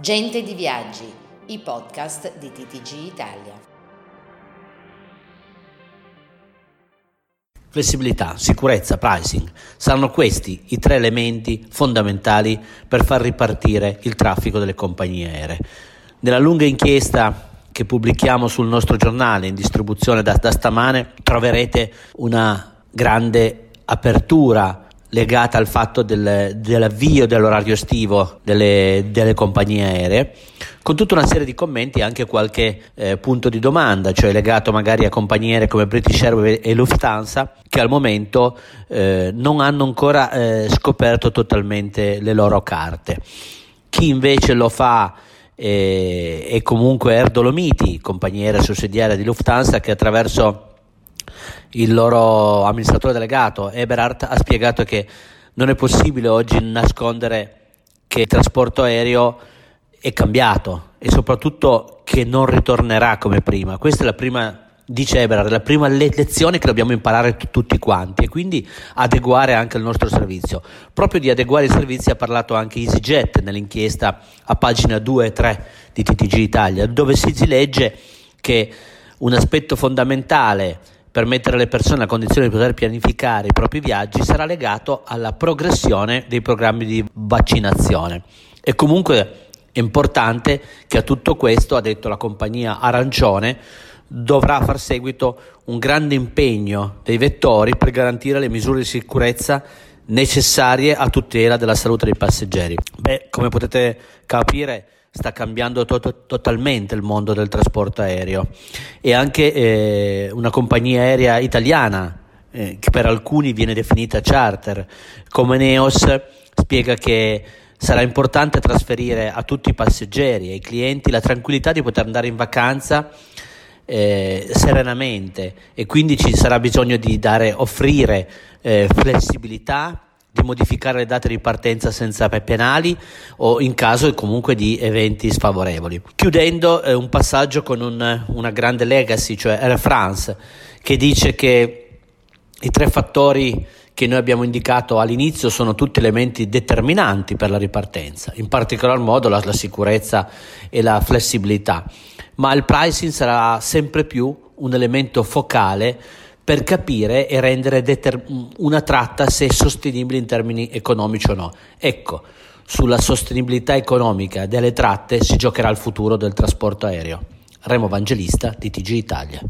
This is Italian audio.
Gente di Viaggi, i podcast di TTG Italia. Flessibilità, sicurezza, pricing saranno questi i tre elementi fondamentali per far ripartire il traffico delle compagnie aeree. Nella lunga inchiesta che pubblichiamo sul nostro giornale in distribuzione da, da stamane troverete una grande apertura legata al fatto del, dell'avvio dell'orario estivo delle, delle, compagnie aeree, con tutta una serie di commenti e anche qualche eh, punto di domanda, cioè legato magari a compagnie aeree come British Airways e Lufthansa, che al momento eh, non hanno ancora eh, scoperto totalmente le loro carte. Chi invece lo fa eh, è comunque Air Dolomiti, compagnia aerea sussidiaria di Lufthansa, che attraverso il loro amministratore delegato Eberhardt ha spiegato che non è possibile oggi nascondere che il trasporto aereo è cambiato e soprattutto che non ritornerà come prima. Questa è la prima, dice Eberhard, la prima lezione che dobbiamo imparare t- tutti quanti e quindi adeguare anche il nostro servizio. Proprio di adeguare i servizi ha parlato anche EasyJet nell'inchiesta a pagina 2 e 3 di TTG Italia, dove si legge che un aspetto fondamentale per mettere le persone nella condizione di poter pianificare i propri viaggi sarà legato alla progressione dei programmi di vaccinazione. E comunque è importante che a tutto questo, ha detto la compagnia Arancione, dovrà far seguito un grande impegno dei vettori per garantire le misure di sicurezza necessarie a tutela della salute dei passeggeri. Beh, come potete capire, sta cambiando to- totalmente il mondo del trasporto aereo. E anche eh, una compagnia aerea italiana eh, che per alcuni viene definita charter. Come Neos spiega che sarà importante trasferire a tutti i passeggeri e ai clienti la tranquillità di poter andare in vacanza eh, serenamente. E quindi ci sarà bisogno di dare, offrire eh, flessibilità di modificare le date di partenza senza penali o in caso comunque di eventi sfavorevoli. Chiudendo eh, un passaggio con un, una grande legacy, cioè Air France, che dice che i tre fattori che noi abbiamo indicato all'inizio sono tutti elementi determinanti per la ripartenza, in particolar modo la, la sicurezza e la flessibilità, ma il pricing sarà sempre più un elemento focale per capire e rendere deter- una tratta se è sostenibile in termini economici o no. Ecco, sulla sostenibilità economica delle tratte si giocherà il futuro del trasporto aereo. Remo Vangelista di TG Italia.